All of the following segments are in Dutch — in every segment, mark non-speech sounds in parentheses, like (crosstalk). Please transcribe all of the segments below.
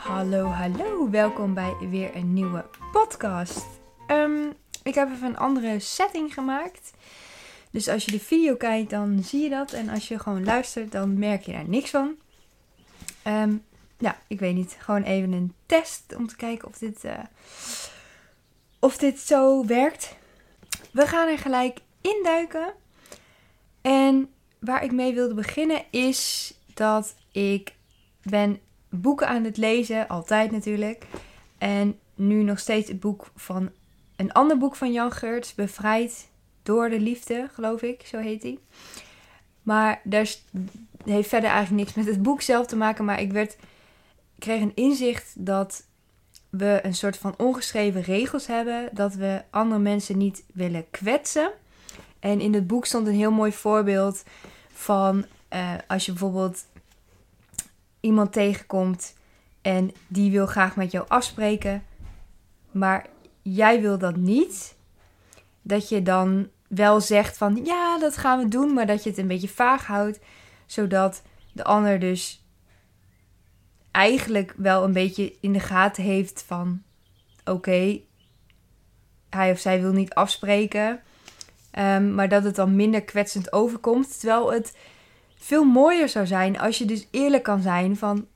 Hallo, hallo. Welkom bij weer een nieuwe podcast. Ehm, ik heb even een andere setting gemaakt. Dus als je de video kijkt, dan zie je dat. En als je gewoon luistert, dan merk je daar niks van. Ehm, ja, ik weet niet. Gewoon even een test om te kijken of dit, eh, of dit zo werkt. We gaan er gelijk induiken. En waar ik mee wilde beginnen is dat ik ben boeken aan het lezen, altijd natuurlijk. En nu nog steeds het boek van een ander boek van Jan Geurts, Bevrijd door de liefde, geloof ik, zo heet hij. Maar daar heeft verder eigenlijk niks met het boek zelf te maken, maar ik werd, kreeg een inzicht dat we een soort van ongeschreven regels hebben, dat we andere mensen niet willen kwetsen. En in het boek stond een heel mooi voorbeeld van uh, als je bijvoorbeeld iemand tegenkomt en die wil graag met jou afspreken, maar jij wil dat niet, dat je dan wel zegt van ja, dat gaan we doen, maar dat je het een beetje vaag houdt, zodat de ander dus eigenlijk wel een beetje in de gaten heeft van oké, hij of zij wil niet afspreken, um, maar dat het dan minder kwetsend overkomt, terwijl het veel mooier zou zijn als je dus eerlijk kan zijn van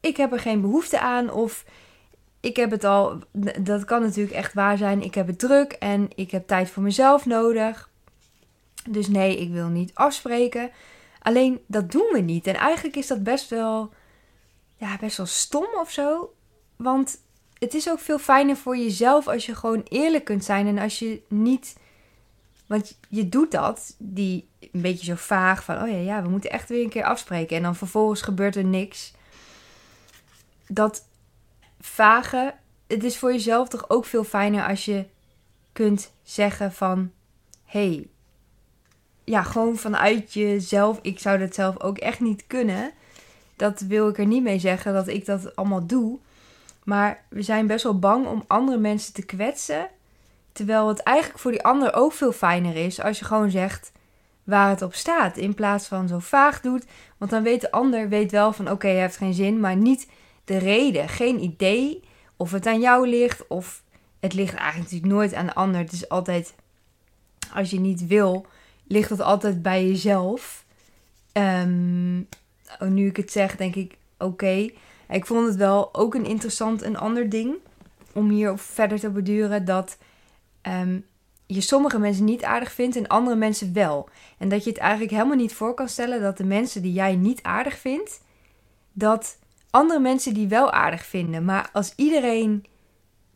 ik heb er geen behoefte aan of ik heb het al, dat kan natuurlijk echt waar zijn. Ik heb het druk en ik heb tijd voor mezelf nodig. Dus nee, ik wil niet afspreken. Alleen dat doen we niet. En eigenlijk is dat best wel, ja, best wel stom of zo. Want het is ook veel fijner voor jezelf als je gewoon eerlijk kunt zijn en als je niet want je doet dat, die een beetje zo vaag van, oh ja, ja, we moeten echt weer een keer afspreken. En dan vervolgens gebeurt er niks. Dat vage, het is voor jezelf toch ook veel fijner als je kunt zeggen van, hey, ja, gewoon vanuit jezelf. Ik zou dat zelf ook echt niet kunnen. Dat wil ik er niet mee zeggen dat ik dat allemaal doe. Maar we zijn best wel bang om andere mensen te kwetsen. Terwijl het eigenlijk voor die ander ook veel fijner is als je gewoon zegt waar het op staat. In plaats van zo vaag doet. Want dan weet de ander weet wel van oké, okay, hij heeft geen zin, maar niet de reden. Geen idee of het aan jou ligt of het ligt eigenlijk natuurlijk nooit aan de ander. Het is altijd, als je niet wil, ligt het altijd bij jezelf. Um, nu ik het zeg, denk ik oké. Ik vond het wel ook een interessant, een ander ding om hier verder te beduren dat um, je sommige mensen niet aardig vindt en andere mensen wel. En dat je het eigenlijk helemaal niet voor kan stellen dat de mensen die jij niet aardig vindt, dat andere mensen die wel aardig vinden. Maar als iedereen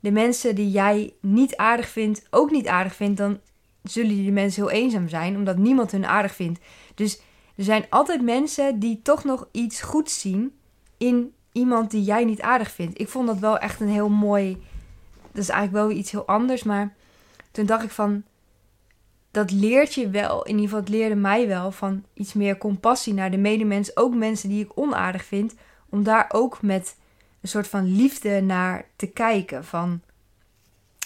de mensen die jij niet aardig vindt ook niet aardig vindt, dan zullen die mensen heel eenzaam zijn, omdat niemand hun aardig vindt. Dus er zijn altijd mensen die toch nog iets goeds zien in iemand die jij niet aardig vindt. Ik vond dat wel echt een heel mooi. Dat is eigenlijk wel iets heel anders, maar toen dacht ik van, dat leert je wel, in ieder geval het leerde mij wel, van iets meer compassie naar de medemens. Ook mensen die ik onaardig vind, om daar ook met een soort van liefde naar te kijken. Van,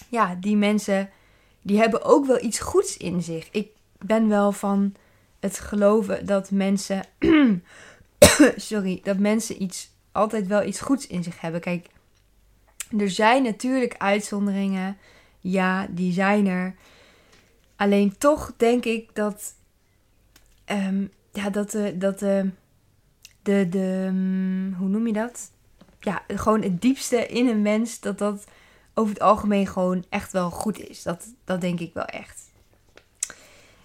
ja, die mensen, die hebben ook wel iets goeds in zich. Ik ben wel van het geloven dat mensen, (clears throat) sorry, dat mensen iets, altijd wel iets goeds in zich hebben. Kijk, er zijn natuurlijk uitzonderingen ja, die zijn er. Alleen toch denk ik dat, um, ja, dat, de, dat de, de, de, um, hoe noem je dat? Ja, gewoon het diepste in een mens, dat dat over het algemeen gewoon echt wel goed is. Dat, dat denk ik wel echt.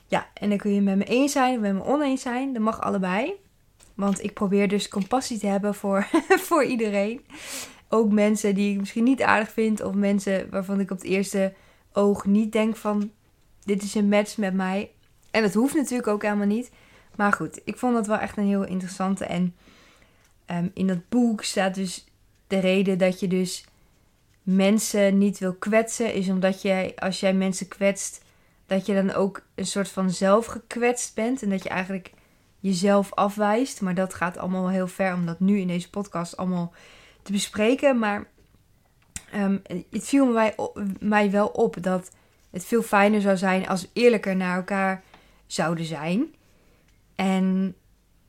Ja, en dan kun je met me eens zijn of met me oneens zijn. Dat mag allebei. Want ik probeer dus compassie te hebben voor, (laughs) voor iedereen ook mensen die ik misschien niet aardig vind. Of mensen waarvan ik op het eerste oog niet denk van dit is een match met mij. En dat hoeft natuurlijk ook helemaal niet. Maar goed, ik vond dat wel echt een heel interessante. En ehm, in dat boek staat dus de reden dat je dus mensen niet wil kwetsen. Is omdat jij, als jij mensen kwetst, dat je dan ook een soort van zelf gekwetst bent. En dat je eigenlijk jezelf afwijst. Maar dat gaat allemaal heel ver om dat nu in deze podcast allemaal te bespreken. Maar ehm, het viel mij, mij wel op dat het veel fijner zou zijn als we eerlijker naar elkaar zouden zijn. En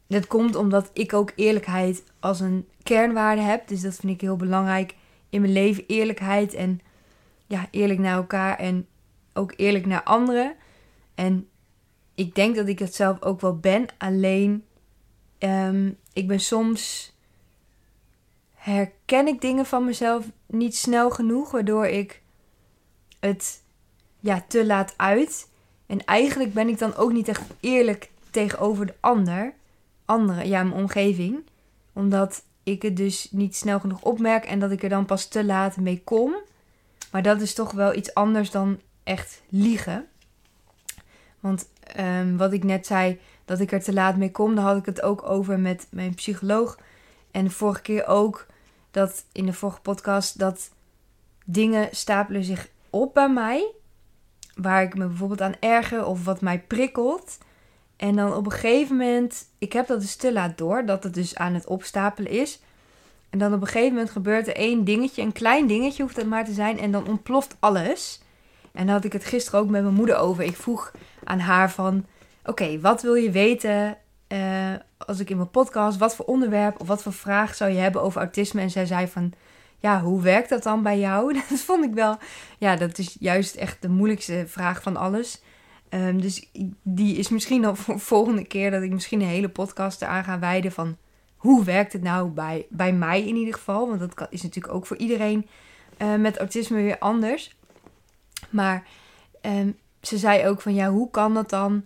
dat komt omdat ik ook eerlijkheid als een kernwaarde heb. Dus dat vind ik heel belangrijk in mijn leven. Eerlijkheid en ja, eerlijk naar elkaar en ook eerlijk naar anderen. En ik denk dat ik het zelf ook wel ben. Alleen, um, ik ben soms herken ik dingen van mezelf niet snel genoeg, waardoor ik het ja, te laat uit. En eigenlijk ben ik dan ook niet echt eerlijk tegenover de ander, andere, ja, mijn omgeving. Omdat ik het dus niet snel genoeg opmerk en dat ik er dan pas te laat mee kom. Maar dat is toch wel iets anders dan echt liegen. Want um, wat ik net zei, dat ik er te laat mee kom, daar had ik het ook over met mijn psycholoog. En de vorige keer ook, dat in de vorige podcast, dat dingen stapelen zich op bij mij. Waar ik me bijvoorbeeld aan erger of wat mij prikkelt. En dan op een gegeven moment, ik heb dat dus te laat door, dat het dus aan het opstapelen is. En dan op een gegeven moment gebeurt er één dingetje, een klein dingetje hoeft het maar te zijn. En dan ontploft alles. En daar had ik het gisteren ook met mijn moeder over. Ik vroeg aan haar van, oké, wat wil je weten uh, als ik in mijn podcast, wat voor onderwerp of wat voor vraag zou je hebben over autisme? En zij zei van, ja, hoe werkt dat dan bij jou? (laughs) Dat vond ik wel, ja, dat is juist echt de moeilijkste vraag van alles. Um, dus die is misschien al voor volgende keer dat ik misschien een hele podcast eraan ga wijden van hoe werkt het nou bij, bij mij in ieder geval? Want dat is natuurlijk ook voor iedereen uh, met autisme weer anders. Maar um, ze zei ook van ja, hoe kan dat dan?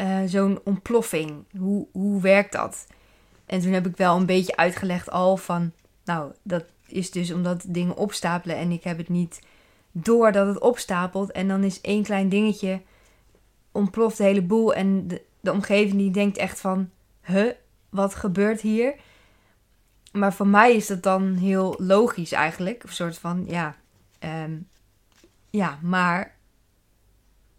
Uh, Zo'n ontploffing. Hoe, hoe werkt dat? En toen heb ik wel een beetje uitgelegd al van, nou, dat is dus omdat dingen opstapelen en ik heb het niet door dat het opstapelt. En dan is één klein dingetje ontploft de hele boel. En de, de omgeving die denkt echt van, huh, wat gebeurt hier? Maar voor mij is dat dan heel logisch eigenlijk. Een soort van, ja, um, ja, maar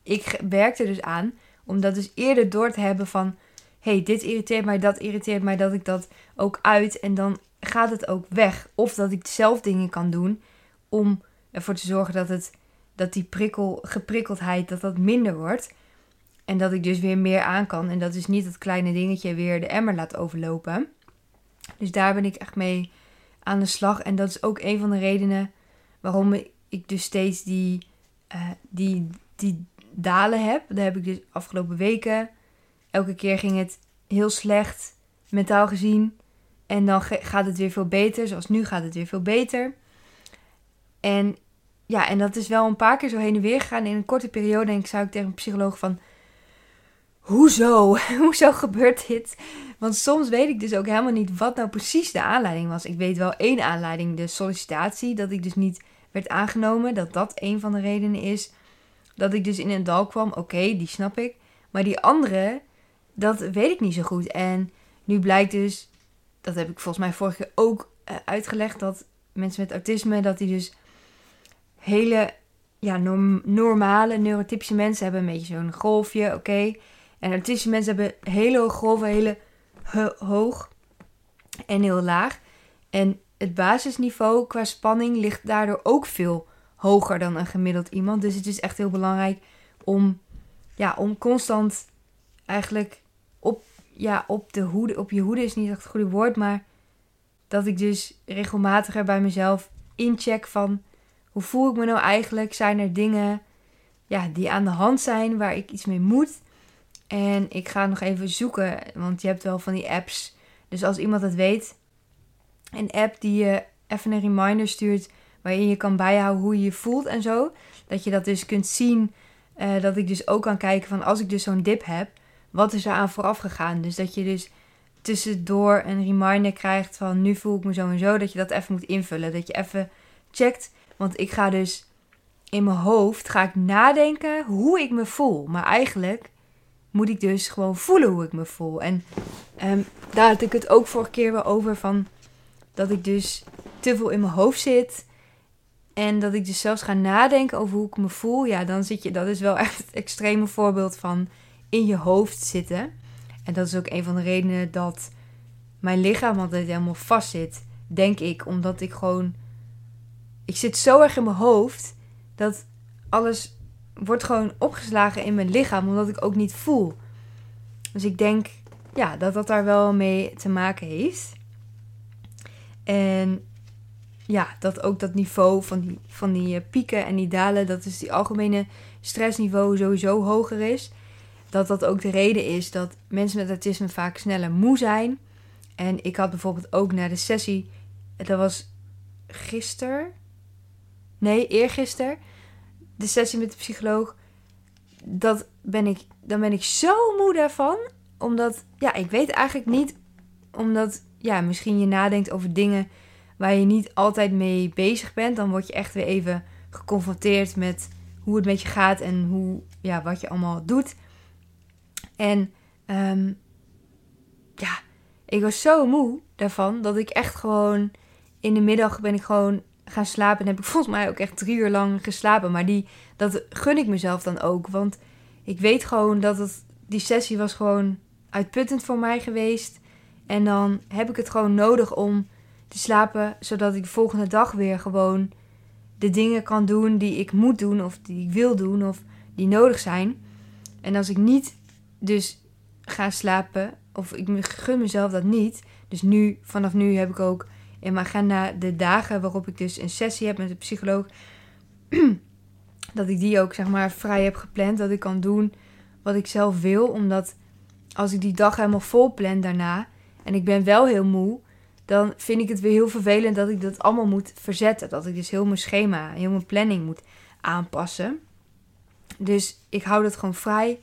ik werk er dus aan om dat dus eerder door te hebben van... hey, dit irriteert mij, dat irriteert mij, dat ik dat ook uit. En dan gaat het ook weg. Of dat ik zelf dingen kan doen om ervoor te zorgen dat, het, dat die prikkel, geprikkeldheid dat dat minder wordt. En dat ik dus weer meer aan kan. En dat is niet dat kleine dingetje weer de emmer laat overlopen. Dus daar ben ik echt mee aan de slag. En dat is ook een van de redenen waarom ik dus steeds die, uh, die, die dalen heb. Dat heb ik dus afgelopen weken. Elke keer ging het heel slecht, mentaal gezien. En dan gaat het weer veel beter. Zoals nu gaat het weer veel beter. En ja, en dat is wel een paar keer zo heen en weer gegaan in een korte periode. En ik zou ik tegen een psycholoog van... Hoezo? (laughs) Hoezo gebeurt dit? Want soms weet ik dus ook helemaal niet wat nou precies de aanleiding was. Ik weet wel één aanleiding, de sollicitatie. Dat ik dus niet werd aangenomen. Dat dat een van de redenen is dat ik dus in een dal kwam. Oké, die snap ik. Maar die andere, dat weet ik niet zo goed. En nu blijkt dus, dat heb ik volgens mij vorige keer ook uh, uitgelegd, dat mensen met autisme, dat die dus hele ja, norm normale neurotypische mensen hebben een beetje zo'n golfje, oké. En autistische mensen hebben hele golven, hele hoog en heel laag. En het basisniveau qua spanning ligt daardoor ook veel hoger dan een gemiddeld iemand. Dus het is echt heel belangrijk om, ja, om constant eigenlijk op, ja, op, de hoede, op je hoede is niet echt het goede woord, maar dat ik dus regelmatiger bij mezelf incheck van hoe voel ik me nou eigenlijk? Zijn er dingen ja, die aan de hand zijn waar ik iets mee moet? En ik ga nog even zoeken, want je hebt wel van die apps. Dus als iemand het weet, een app die je even een reminder stuurt waarin je kan bijhouden hoe je je voelt en zo. Dat je dat dus kunt zien. Uh, dat ik dus ook kan kijken van als ik dus zo'n dip heb, wat is er aan vooraf gegaan? Dus dat je dus tussendoor een reminder krijgt van nu voel ik me zo en zo. Dat je dat even moet invullen. Dat je even checkt. Want ik ga dus in mijn hoofd ga ik nadenken hoe ik me voel. Maar eigenlijk moet ik dus gewoon voelen hoe ik me voel. En um, daar had ik het ook vorige keer wel over van dat ik dus te veel in mijn hoofd zit. En dat ik dus zelfs ga nadenken over hoe ik me voel. Ja, dan zit je, dat is wel echt het extreme voorbeeld van in je hoofd zitten. En dat is ook een van de redenen dat mijn lichaam altijd helemaal vast zit. Denk ik, omdat ik gewoon. Ik zit zo erg in mijn hoofd dat alles wordt gewoon opgeslagen in mijn lichaam, omdat ik ook niet voel. Dus ik denk ja, dat dat daar wel mee te maken heeft. En ja, dat ook dat niveau van die, van die eh, pieken en die dalen, dat is die algemene stressniveau sowieso hoger is. Dat dat ook de reden is dat mensen met autisme vaak sneller moe zijn. En ik had bijvoorbeeld ook na de sessie, dat was gisteren, nee, eergisteren, de sessie met de psycholoog. Dat ben ik, dan ben ik zo moe daarvan. Omdat, ja, ik weet eigenlijk niet, omdat, ja, misschien je nadenkt over dingen waar je niet altijd mee bezig bent. Dan word je echt weer even geconfronteerd met hoe het met je gaat en hoe, ja, wat je allemaal doet. En um, ja, ik was zo moe daarvan dat ik echt gewoon in de middag ben ik gewoon gaan slapen. En heb ik (laughs) volgens mij ook echt drie uur lang geslapen. Maar die, dat gun ik mezelf dan ook. Want ik weet gewoon dat het, die sessie was gewoon uitputtend voor mij geweest. En dan heb ik het gewoon nodig om te slapen. Zodat ik de volgende dag weer gewoon de dingen kan doen die ik moet doen. Of die ik wil doen. Of die nodig zijn. En als ik niet dus ga slapen. Of ik gun mezelf dat niet. Dus nu, vanaf nu heb ik ook in mijn agenda de dagen waarop ik dus een sessie heb met een psycholoog. (clears throat) dat ik die ook zeg maar vrij heb gepland. Dat ik kan doen wat ik zelf wil. Omdat als ik die dag helemaal vol plan daarna. En ik ben wel heel moe. Dan vind ik het weer heel vervelend dat ik dat allemaal moet verzetten. Dat ik dus heel mijn schema, heel mijn planning moet aanpassen. Dus ik hou dat gewoon vrij.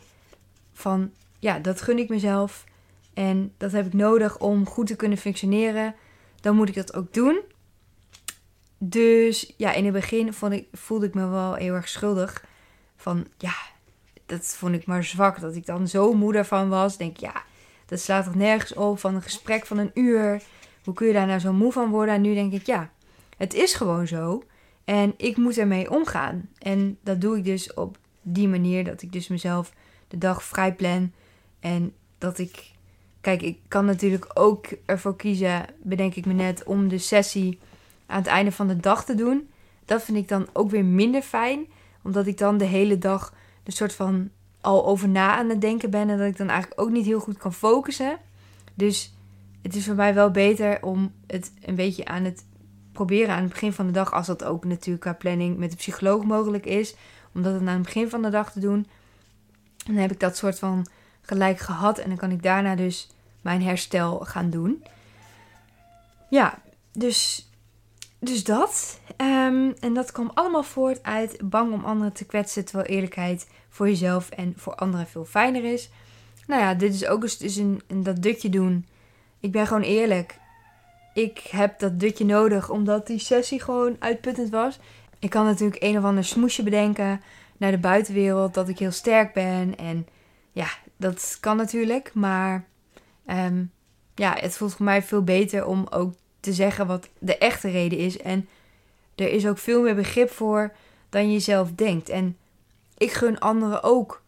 Van ja, dat gun ik mezelf. En dat heb ik nodig om goed te kunnen functioneren dan moet ik dat ook doen. Dus ja, in het begin vond ik, voelde ik me wel heel erg schuldig. Van ja, dat vond ik maar zwak. Dat ik dan zo moeder van was. Denk ja, dat slaat toch nergens op van een gesprek van een uur. Hoe kun je daar nou zo moe van worden? En nu denk ik ja, het is gewoon zo. En ik moet ermee omgaan. En dat doe ik dus op die manier dat ik dus mezelf de dag vrij plan. En dat ik Kijk, ik kan natuurlijk ook ervoor kiezen, bedenk ik me net, om de sessie aan het einde van de dag te doen. Dat vind ik dan ook weer minder fijn, omdat ik dan de hele dag een soort van al over na aan het denken ben en dat ik dan eigenlijk ook niet heel goed kan focussen. Dus het is voor mij wel beter om het een beetje aan het proberen aan het begin van de dag, als dat ook natuurlijk qua planning met de psycholoog mogelijk is, om dat aan het begin van de dag te doen. Dan heb ik dat soort van gelijk gehad en dan kan ik daarna dus mijn herstel gaan doen. Ja, dus, dus dat. Ehm, en dat kwam allemaal voort uit bang om anderen te kwetsen, terwijl eerlijkheid voor jezelf en voor anderen veel fijner is. Nou ja, dit is ook eens dus een, een, dat dutje doen. Ik ben gewoon eerlijk. Ik heb dat dutje nodig omdat die sessie gewoon uitputtend was. Ik kan natuurlijk een of ander smoesje bedenken naar de buitenwereld dat ik heel sterk ben. En ja, dat kan natuurlijk. Maar Ehm, ja, het voelt voor mij veel beter om ook te zeggen wat de echte reden is. En er is ook veel meer begrip voor dan je zelf denkt. En ik gun anderen ook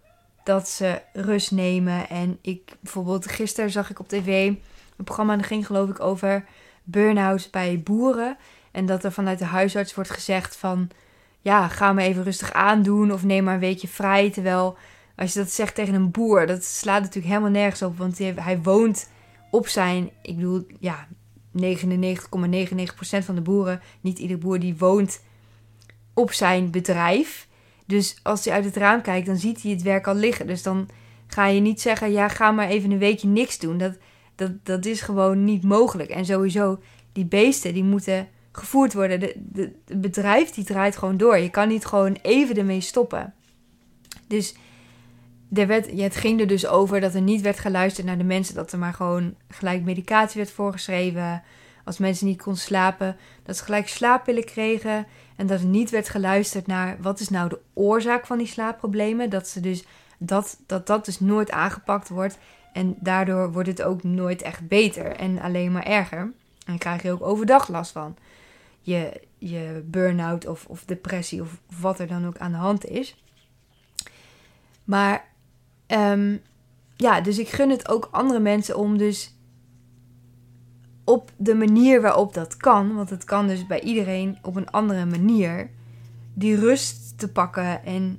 dat ze rust nemen. En ik bijvoorbeeld gisteren zag ik op tv een programma ging geloof ik over burn-out bij boeren. En dat er vanuit de huisarts wordt gezegd van ja, ga me even rustig aandoen of neem maar een weekje vrij. Terwijl als je dat zegt tegen een boer, dat slaat natuurlijk helemaal nergens op. Want hij woont op zijn, ik bedoel, ja, 99,99% van de boeren, niet ieder boer die woont op zijn bedrijf. Dus als hij uit het raam kijkt, dan ziet hij het werk al liggen. Dus dan ga je niet zeggen, ja, ga maar even een weekje niks doen. Dat, dat, dat is gewoon niet mogelijk. En sowieso, die beesten, die moeten gevoerd worden. De, het bedrijf, die draait gewoon door. Je kan niet gewoon even ermee stoppen. Dus er werd, het ging er dus over dat er niet werd geluisterd naar de mensen. Dat er maar gewoon gelijk medicatie werd voorgeschreven. Als mensen niet konden slapen, dat ze gelijk slaappillen kregen. En dat er niet werd geluisterd naar wat is nou de oorzaak van die slaapproblemen. Dat, ze dus, dat, dat dat dus nooit aangepakt wordt. En daardoor wordt het ook nooit echt beter en alleen maar erger. En krijg je ook overdag last van. Je, je burn-out of, of depressie of wat er dan ook aan de hand is. Maar Ehm, ja, dus ik gun het ook andere mensen om dus op de manier waarop dat kan, want het kan dus bij iedereen op een andere manier, die rust te pakken. En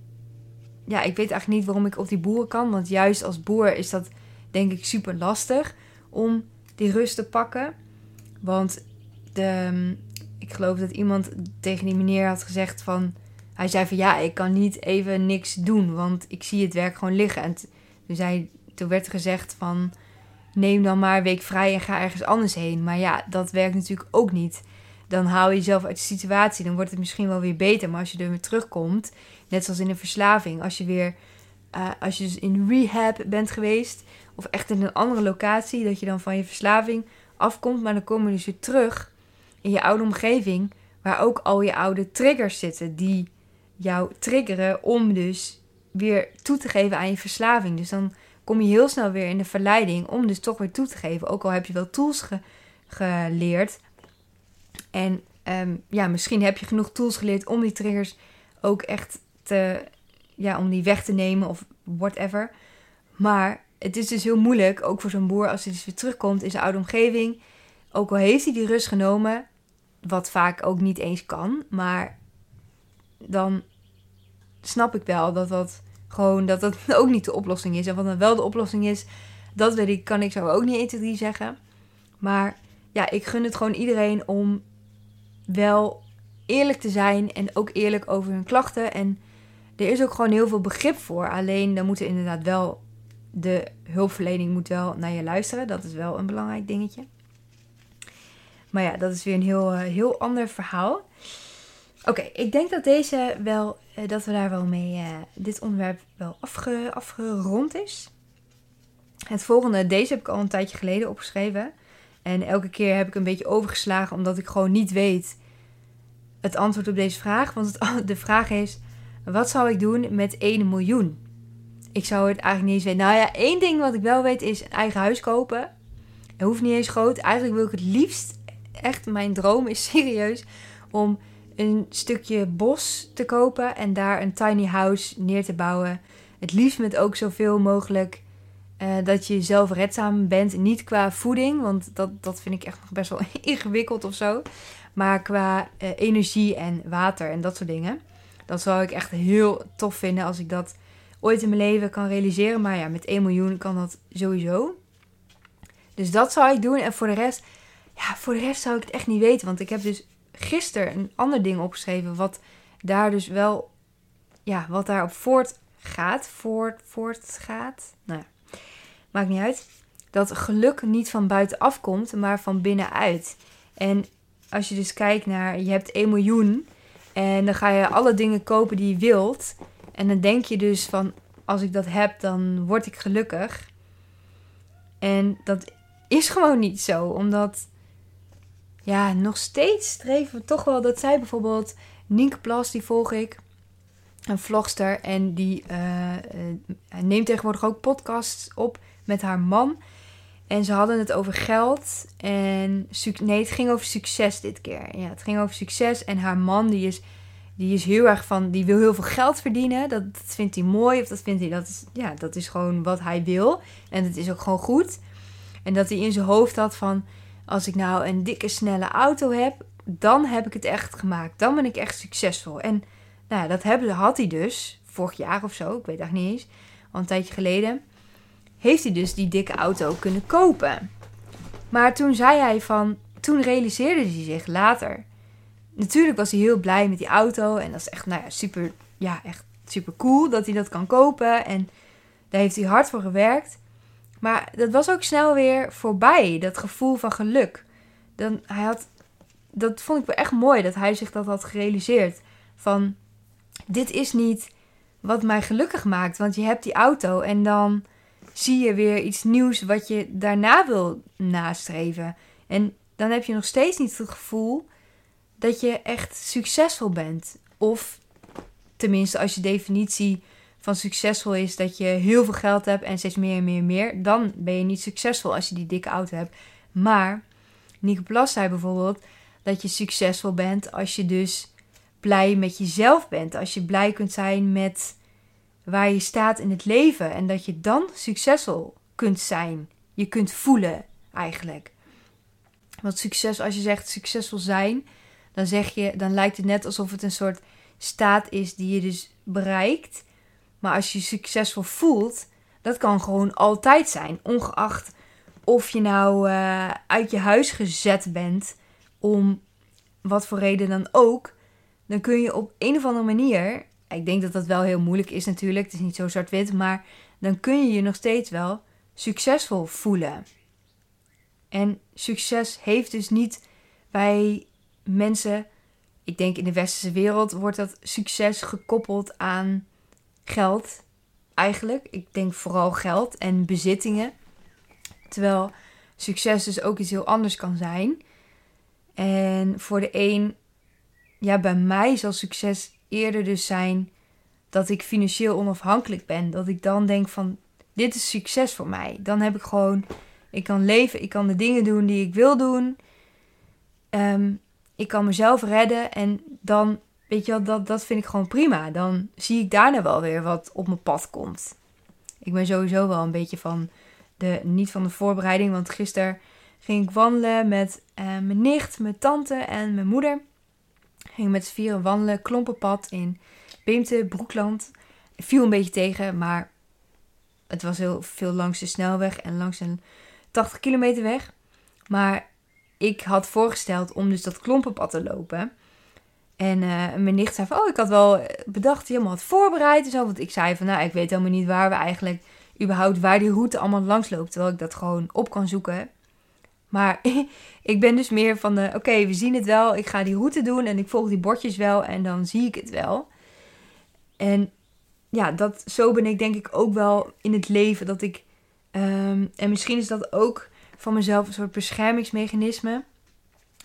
ja, ik weet eigenlijk niet waarom ik op die boeren kan, want juist als boer is dat denk ik super lastig om die rust te pakken. Want de, ik geloof dat iemand tegen die meneer had gezegd van... Hij zei van ja, ik kan niet even niks doen, want ik zie het werk gewoon liggen. En toen, zei, werd er gezegd van neem dan maar een week vrij en ga ergens anders heen. Maar ja, dat werkt natuurlijk ook niet. Dan haal je jezelf uit de situatie. Dan wordt het misschien wel weer beter. Maar als je er weer terugkomt, net zoals in een verslaving, als je weer, uh, als je dus in rehab bent geweest, of echt in een andere locatie, dat je dan van je verslaving afkomt, maar dan kom je dus weer terug in je oude omgeving, waar ook al je oude triggers zitten, die jou triggeren om dus weer toe te geven aan je verslaving. Dus dan kom je heel snel weer in de verleiding om dus toch weer toe te geven. Ook al heb je wel tools geleerd. En ehm, ja, misschien heb je genoeg tools geleerd om die triggers ook echt te, ja, om die weg te nemen of whatever. Maar het is dus heel moeilijk, ook voor zo'n boer, als hij dus weer terugkomt in zijn oude omgeving. Ook al heeft hij die rust genomen, wat vaak ook niet eens kan, maar dan snap ik wel dat dat gewoon dat dat (laughs) ook niet de oplossing is. En wat dan wel de oplossing is, dat weet ik, kan ik zo ook niet 1, 2, 3 zeggen. Maar ja, ik gun het gewoon iedereen om wel eerlijk te zijn en ook eerlijk over hun klachten. En er is ook gewoon heel veel begrip voor. Alleen dan moet er inderdaad wel de hulpverlening moet wel naar je luisteren. Dat is wel een belangrijk dingetje. Maar ja, dat is weer een heel, eh, heel ander verhaal. Oké, ik denk dat deze wel, uh, dat we daar wel mee, uh, dit onderwerp wel afge, afgerond is. Het volgende, deze heb ik al een tijdje geleden opgeschreven. En elke keer heb ik een beetje overgeslagen, omdat ik gewoon niet weet het antwoord op deze vraag. Want het, (laughs) de vraag is, wat zou ik doen met 1 miljoen? Ik zou het eigenlijk niet eens weten. Nou ja, één ding wat ik wel weet is een eigen huis kopen. Het hoeft niet eens groot. Eigenlijk wil ik het liefst, echt mijn droom is (laughs) serieus, om een stukje bos te kopen en daar een tiny house neer te bouwen. Het liefst met ook zoveel mogelijk uh, dat je zelfredzaam bent. Niet qua voeding, want dat, dat vind ik echt nog best wel (laughs) ingewikkeld of zo. Maar qua uh, energie en water en dat soort dingen. Dat zou ik echt heel tof vinden als ik dat ooit in mijn leven kan realiseren. Maar ja, met 1 miljoen kan dat sowieso. Dus dat zou ik doen. En voor de rest, ja, voor de rest zou ik het echt niet weten. Want ik heb dus gisteren een ander ding opgeschreven. Wat daar dus wel, ja, wat daarop voortgaat. Voort, voortgaat. Nou ja, maakt niet uit. Dat geluk niet van buitenaf komt, maar van binnenuit. En als je dus kijkt naar, je hebt 1 miljoen. En dan ga je alle dingen kopen die je wilt. En dan denk je dus van, als ik dat heb, dan word ik gelukkig. En dat is gewoon niet zo, omdat ja, nog steeds streven we toch wel dat zij bijvoorbeeld Nienke Plas, die volg ik, een vlogster en die uh, neemt tegenwoordig ook podcasts op met haar man. En ze hadden het over geld en nee, het ging over succes dit keer. Ja, het ging over succes en haar man die is die is heel erg van, die wil heel veel geld verdienen. Dat, vindt hij mooi of dat vindt hij, dat is, ja, dat is gewoon wat hij wil. En het is ook gewoon goed. En dat hij in zijn hoofd had van, als ik nou een dikke snelle auto heb, dan heb ik het echt gemaakt. Dan ben ik echt succesvol. En nou ja, dat hebben, had hij dus vorig jaar of zo, ik weet het niet eens, al een tijdje geleden, heeft hij dus die dikke auto kunnen kopen. Maar toen zei hij van, toen realiseerde hij zich later natuurlijk was hij heel blij met die auto. En dat is echt, nou ja, super, ja, echt super cool dat hij dat kan kopen. En daar heeft hij hard voor gewerkt. Maar dat was ook snel weer voorbij, dat gevoel van geluk. Dan, hij had, dat vond ik wel echt mooi, dat hij zich dat had gerealiseerd. Van, dit is niet wat mij gelukkig maakt. Want je hebt die auto en dan zie je weer iets nieuws wat je daarna wil nastreven. En dan heb je nog steeds niet het gevoel dat je echt succesvol bent. Of tenminste, als je definitie van succesvol is dat je heel veel geld hebt en steeds meer en meer en meer, dan ben je niet succesvol als je die dikke auto hebt. Maar Nico Plas zei bijvoorbeeld dat je succesvol bent als je dus blij met jezelf bent. Als je blij kunt zijn met waar je staat in het leven en dat je dan succesvol kunt zijn. Je kunt voelen eigenlijk. Want succes, als je zegt succesvol zijn, dan zeg je, dan lijkt het net alsof het een soort staat is die je dus bereikt. Maar als je succesvol voelt, Dat kan gewoon altijd zijn. Ongeacht of je nou eh, uit je huis gezet bent om wat voor reden dan ook. Dan kun je op een of andere manier. Ik denk dat dat wel heel moeilijk is natuurlijk. Het is niet zo zwart-wit. Maar dan kun je je nog steeds wel succesvol voelen. En succes heeft dus niet bij mensen. Ik denk in de westerse wereld wordt dat succes gekoppeld aan geld. Eigenlijk. Ik denk vooral geld en bezittingen. Terwijl succes dus ook iets heel anders kan zijn. En voor de een, ja, bij mij zal succes eerder dus zijn dat ik financieel onafhankelijk ben. Dat ik dan denk van, dit is succes voor mij. Dan heb ik gewoon, ik kan leven, ik kan de dingen doen die ik wil doen. Ehm, ik kan mezelf redden en dan, weet je wel, dat, dat vind ik gewoon prima. Dan zie ik daarna wel weer wat op mijn pad komt. Ik ben sowieso wel een beetje van de, niet van de voorbereiding, want gisteren ging ik wandelen met uh, mijn nicht, mijn tante en mijn moeder. Ging met z'n vieren wandelen, klompenpad in Beemte, Broekland. Viel een beetje tegen, maar het was heel veel langs de snelweg en langs een 80 kilometer weg. Maar ik had voorgesteld om dus dat klompenpad te lopen. En uh, mijn nicht zei van, oh, ik had wel bedacht, helemaal had voorbereid en zo. Want ik zei van, nou, ik weet helemaal niet waar we eigenlijk, überhaupt waar die route allemaal langs loopt. Terwijl ik dat gewoon op kan zoeken. Maar (laughs) ik ben dus meer van de, oké, we zien het wel. Ik ga die route doen en ik volg die bordjes wel en dan zie ik het wel. En ja, dat, zo ben ik denk ik ook wel in het leven. Dat ik, ehm, en misschien is dat ook van mezelf een soort beschermingsmechanisme.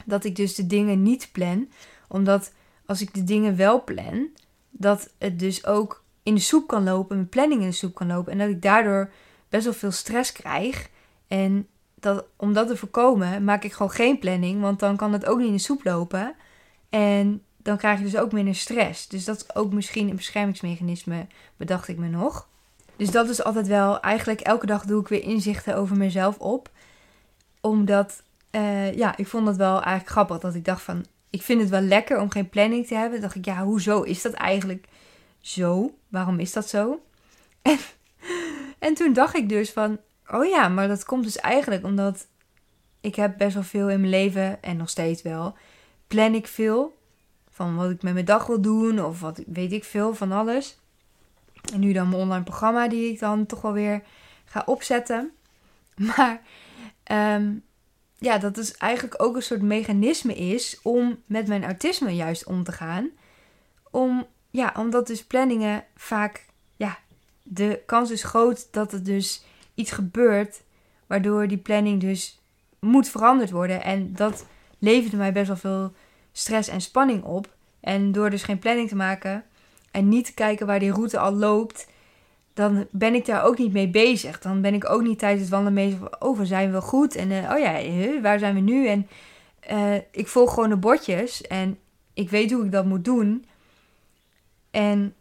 Dat ik dus de dingen niet plan. Omdat als ik de dingen wel plan, dat het dus ook in de soep kan lopen, mijn planning in de soep kan lopen. En dat ik daardoor best wel veel stress krijg. En dat, om dat te voorkomen, maak ik gewoon geen planning. Want dan kan het ook niet in de soep lopen. En dan krijg je dus ook minder stress. Dus dat is ook misschien een beschermingsmechanisme, bedacht ik me nog. Dus dat is altijd wel, eigenlijk elke dag doe ik weer inzichten over mezelf op. Omdat, uh, ja, ik vond het wel eigenlijk grappig dat ik dacht van, ik vind het wel lekker om geen planning te hebben. Dan dacht ik, ja, hoezo is dat eigenlijk zo? Waarom is dat zo? (laughs) En, en toen dacht ik dus van, oh ja, maar dat komt dus eigenlijk omdat ik heb best wel veel in mijn leven en nog steeds wel. Plan ik veel van wat ik met mijn dag wil doen of wat weet ik veel van alles. En nu dan mijn online programma die ik dan toch wel weer ga opzetten. (laughs) Maar um, ja, dat is eigenlijk ook een soort mechanisme is om met mijn autisme juist om te gaan. Om, ja, omdat dus planningen vaak, ja, de kans is groot dat er dus iets gebeurt waardoor die planning dus moet veranderd worden. En dat levert mij best wel veel stress en spanning op. En door dus geen planning te maken en niet te kijken waar die route al loopt, dan ben ik daar ook niet mee bezig. Dan ben ik ook niet tijdens het wandelen bezig van, oh, we zijn wel goed? En uh, oh ja, waar zijn we nu? En uh, ik volg gewoon de bordjes en ik weet hoe ik dat moet doen. En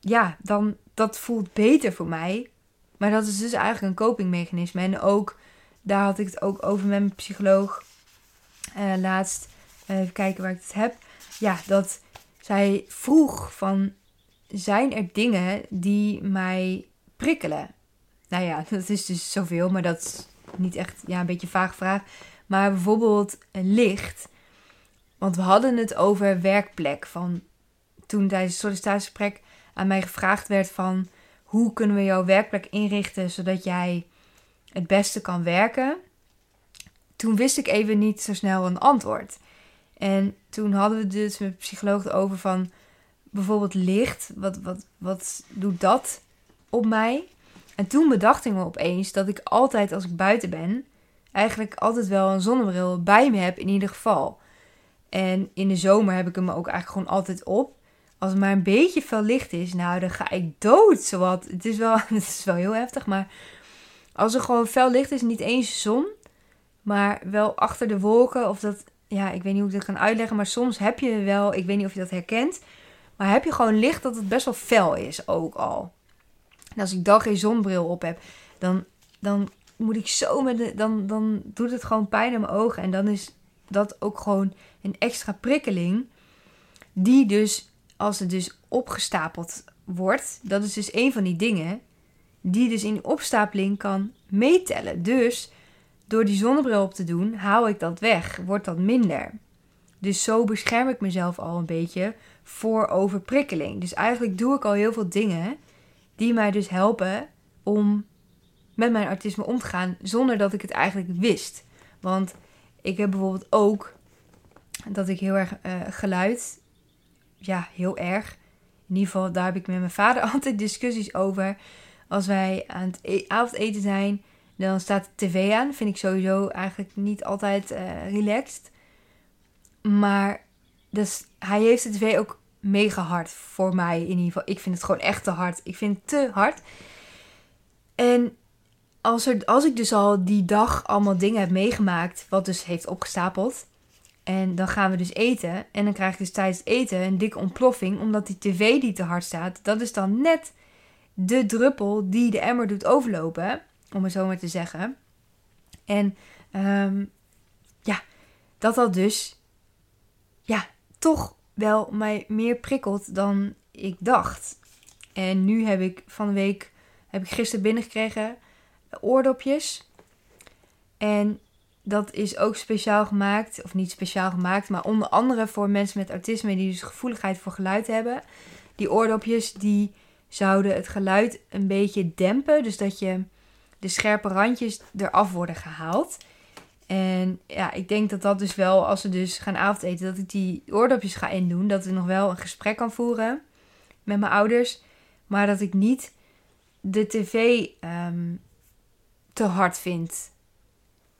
ja, dan, dat voelt beter voor mij. Maar dat is dus eigenlijk een copingmechanisme. En ook, daar had ik het ook over met mijn psycholoog uh, laatst. even kijken waar ik het heb. Ja, dat zij vroeg van zijn er dingen die mij prikkelen? Nou ja, (laughs) dat is dus zoveel, maar dat is niet echt ja, een beetje een vage vraag. Maar bijvoorbeeld licht. Want we hadden het over werkplek. Van toen tijdens het sollicitatiegesprek aan mij gevraagd werd van... hoe kunnen we jouw werkplek inrichten zodat jij het beste kan werken? Toen wist ik even niet zo snel een antwoord. En toen hadden we dus met de psycholoog over van bijvoorbeeld licht. Wat, wat, wat doet dat op mij? En toen bedacht ik me opeens dat ik altijd als ik buiten ben, eigenlijk altijd wel een zonnebril bij me heb in ieder geval. En in de zomer heb ik hem ook eigenlijk gewoon altijd op. Als het maar een beetje fel licht is, nou dan ga ik dood. Zowat. Het is wel, (laughs) het is wel heel heftig, maar als er gewoon fel licht is, niet eens zon, maar wel achter de wolken of dat, ja, ik weet niet hoe ik dat kan uitleggen, maar soms heb je wel, ik weet niet of je dat herkent, maar heb je gewoon licht dat het best wel fel is ook al. En als ik dan geen zonbril op heb, dan, dan moet ik zo met de, dan, dan doet het gewoon pijn in mijn ogen. En dan is dat ook gewoon een extra prikkeling. Die dus, als het dus opgestapeld wordt, dat is dus een van die dingen. die dus in die opstapeling kan meetellen. Dus door die zonnebril op te doen, haal ik dat weg, wordt dat minder. Dus zo bescherm ik mezelf al een beetje voor overprikkeling. Dus eigenlijk doe ik al heel veel dingen die mij dus helpen om met mijn autisme om te gaan zonder dat ik het eigenlijk wist. Want ik heb bijvoorbeeld ook dat ik heel erg uh, geluid, ja, heel erg. In ieder geval, daar heb ik met mijn vader (laughs) altijd discussies over. Als wij aan het e avondeten zijn, dan staat de tv aan. Vind ik sowieso eigenlijk niet altijd uh, relaxed. Maar dus, hij heeft de tv ook mega hard voor mij in ieder geval. Ik vind het gewoon echt te hard. Ik vind het te hard. En als, er, als ik dus al die dag allemaal dingen heb meegemaakt, wat dus heeft opgestapeld. En dan gaan we dus eten. En dan krijg ik dus tijdens het eten een dikke ontploffing. Omdat die tv die te hard staat, dat is dan net de druppel die de emmer doet overlopen. Om het zo maar te zeggen. En um, ja, dat dat dus ja, toch wel mij meer prikkelt dan ik dacht. En nu heb ik van de week, heb ik gisteren binnengekregen, oordopjes. En dat is ook speciaal gemaakt, of niet speciaal gemaakt, maar onder andere voor mensen met autisme die dus gevoeligheid voor geluid hebben. Die oordopjes die zouden het geluid een beetje dempen, dus dat je de scherpe randjes eraf worden gehaald. En ja, ik denk dat dat dus wel, als we dus gaan avondeten, dat ik die oordopjes ga indoen. Dat ik nog wel een gesprek kan voeren met mijn ouders. Maar dat ik niet de tv ehm, te hard vind.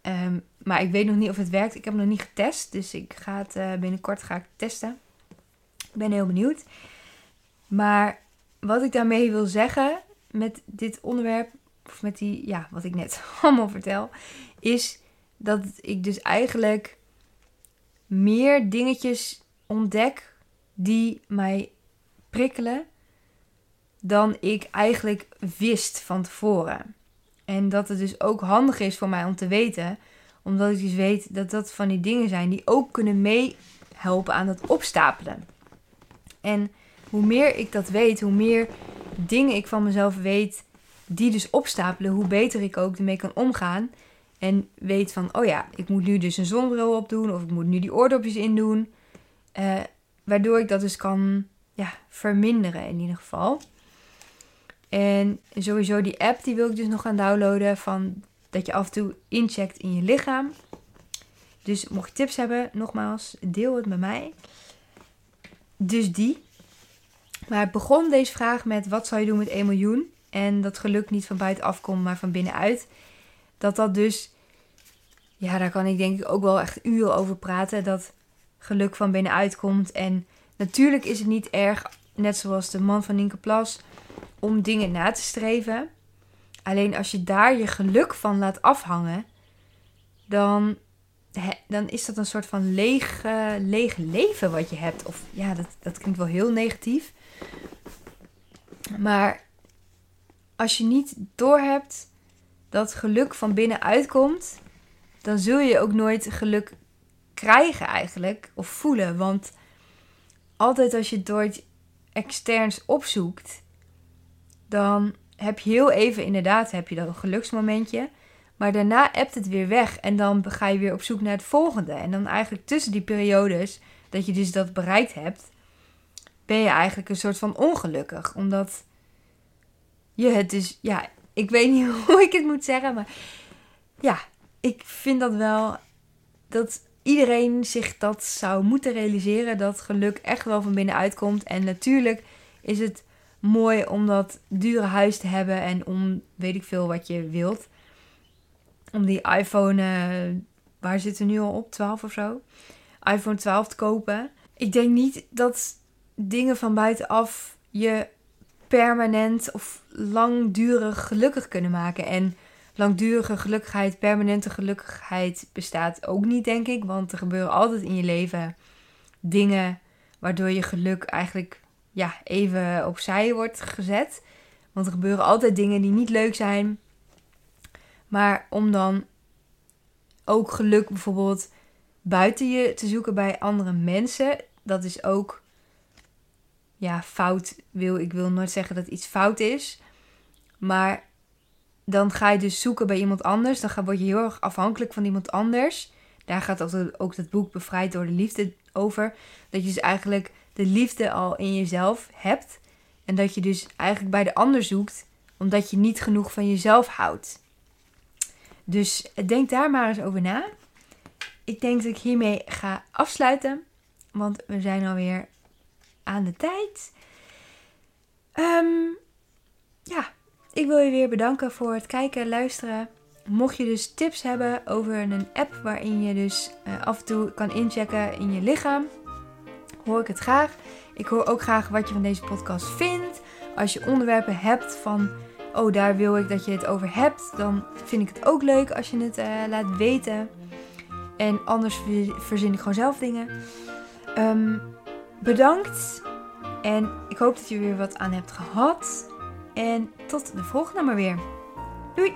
Ehm, maar ik weet nog niet of het werkt. Ik heb het nog niet getest. Dus ik ga het uh, binnenkort ga ik testen. Ik ben heel benieuwd. Maar wat ik daarmee wil zeggen met dit onderwerp, of met die, ja, wat ik net (laughs) allemaal vertel, is dat ik dus eigenlijk meer dingetjes ontdek die mij prikkelen dan ik eigenlijk wist van tevoren. En dat het dus ook handig is voor mij om te weten, omdat ik dus weet dat dat van die dingen zijn die ook kunnen meehelpen aan het opstapelen. En hoe meer ik dat weet, hoe meer dingen ik van mezelf weet die dus opstapelen, hoe beter ik ook ermee kan omgaan. En weet van, oh ja, ik moet nu dus een zonnebril opdoen of ik moet nu die oordopjes indoen. Uh, waardoor ik dat dus kan ja, verminderen in ieder geval. En sowieso die app die wil ik dus nog gaan downloaden van dat je af en toe incheckt in je lichaam. Dus mocht je tips hebben, nogmaals, deel het met mij. Dus die. Maar het begon deze vraag met wat zou je doen met 1 miljoen? En dat geluk niet van buitenaf komt, maar van binnenuit dat dat dus, ja, daar kan ik denk ik ook wel echt uren over praten. Dat geluk van binnenuit komt. En natuurlijk is het niet erg, net zoals de man van Nienke Plas, om dingen na te streven. Alleen als je daar je geluk van laat afhangen, dan, dan is dat een soort van leeg, leeg leven wat je hebt. Of ja, dat, dat klinkt wel heel negatief. Maar als je niet doorhebt dat geluk van binnenuit komt, dan zul je ook nooit geluk krijgen eigenlijk of voelen. Want altijd als je het door het externs opzoekt, dan heb je heel even inderdaad heb je dat geluksmomentje. Maar daarna ebt het weer weg en dan ga je weer op zoek naar het volgende. En dan eigenlijk tussen die periodes dat je dus dat bereikt hebt, ben je eigenlijk een soort van ongelukkig. Omdat je het dus, ja, ik weet niet (laughs) hoe ik het moet zeggen, maar ja, ik vind dat wel dat iedereen zich dat zou moeten realiseren. Dat geluk echt wel van binnenuit komt. En natuurlijk is het mooi om dat dure huis te hebben en om weet ik veel wat je wilt. Om die iPhone, uh, waar zitten we nu al op? 12 of zo? iPhone 12 te kopen. Ik denk niet dat dingen van buitenaf je permanent of langdurig gelukkig kunnen maken. En langdurige gelukkigheid, permanente gelukkigheid bestaat ook niet, denk ik. Want er gebeuren altijd in je leven dingen waardoor je geluk eigenlijk ja, even opzij wordt gezet. Want er gebeuren altijd dingen die niet leuk zijn. Maar om dan ook geluk bijvoorbeeld buiten je te zoeken bij andere mensen, dat is ook ja, fout wil. Ik wil nooit zeggen dat iets fout is. Maar dan ga je dus zoeken bij iemand anders. Dan word je heel erg afhankelijk van iemand anders. Daar gaat ook, het boek Bevrijd door de Liefde over. Dat je dus eigenlijk de liefde al in jezelf hebt. En dat je dus eigenlijk bij de ander zoekt, omdat je niet genoeg van jezelf houdt. Dus denk daar maar eens over na. Ik denk dat ik hiermee ga afsluiten, want we zijn alweer aan de tijd. Um, ja, ik wil je weer bedanken voor het kijken en luisteren. Mocht je dus tips hebben over een app waarin je dus uh, af en toe kan inchecken in je lichaam, hoor ik het graag. Ik hoor ook graag wat je van deze podcast vindt. Als je onderwerpen hebt van, oh daar wil ik dat je het over hebt, dan vind ik het ook leuk als je het uh, laat weten. En anders verzin ik gewoon zelf dingen. Um, bedankt. En ik hoop dat je weer wat aan hebt gehad. En tot de volgende maar weer. Doei!